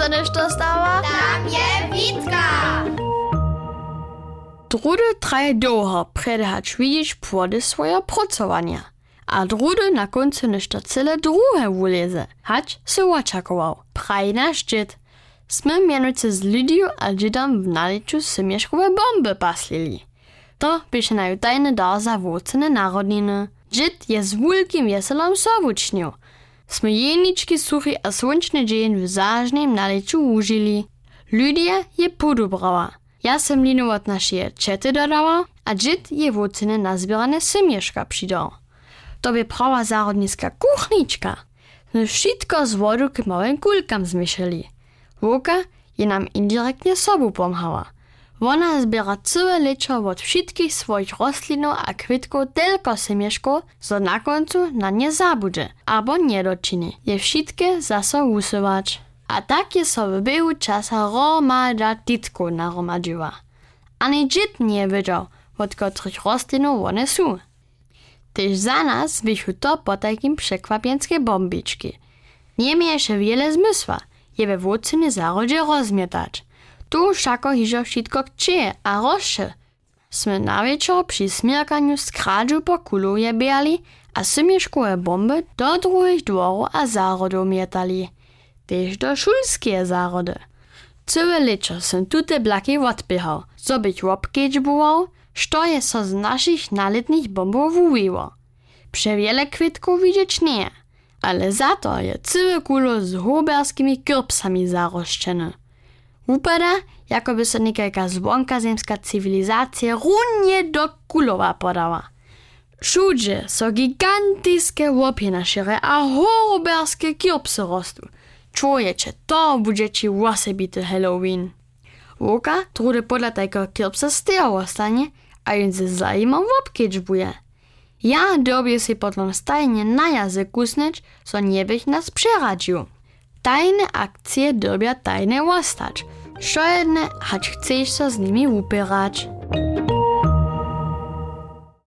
dostaneš to stała? Tam je Witka! Drudy traje długo predehać widzieć płody swojego pracowania. A drudy na końcu nešto cele drugie uleze, hać se očakował. Praj nasz dzied. Sme mianujce z Lidiu a dziedam w naliczu symieszkowe bomby paslili. To byše na tajny dar za wócene narodniny. Dzied je z wielkim wieselom sobucznił. Smejelnički suhi a sončni džen v zažnem naleču užili. Ljudje je podobrava. Já sem linovat naše čete dodala, a džit je vocene nazbirane semješka přidal. To by prava zárodnická kuchnička. No všetko z vodu k malým kulkam zmišeli. Voka je nám indirektně sobu pomhala. Ona zbiera całe leczo od wszystkich swoich rostlinów a kwitków tylko symieszko, zo na końcu na nie zabudzie, albo nie doczyni. Je wszystkie zaso usuwać. A tak je so w biehu czasa romada titku naromadziła. Ani dzit nie wiedział, od których rostlinów one są. Tyż za nas wyszły to po takim przekwapienskie bombiczki. Nie miesza wiele zmysła, je we wódcyny zarodzie rozmietać. Tu šako hižo všetko kčie a roše. Sme na večer pri smierkaniu z kráču po kuluje biali a symieškové bomby do druhých dvorov a zárodov mietali. Tež do šulskie zárody. Celé lečo som tute blaky odbehal, co bych robkeč boval, što je so z našich naletných bombov uvivo. Przewiele kwitków widzieć ale za to je całe kulo z huberskimi kyrpsami zaroszczone. Upada, jakoby so nekajka zwonkazemska cywilizacja runnie do kulowa podała. Všudzie so gigantiske łopie šire a huberskie kyrbsy rostu. Czujecie, to bude ci wasebity Halloween. Łuka trudy podle tajko kyrbsa stejo stanie, a jen ze zajimom obkedźbuje. Ja dobię si potom stajnie na jazyk kusnąć, so nie bych nas przeradził. Tajne akcje dobia tajne ostać. Što jedne, hać chceš so z nimi upierać.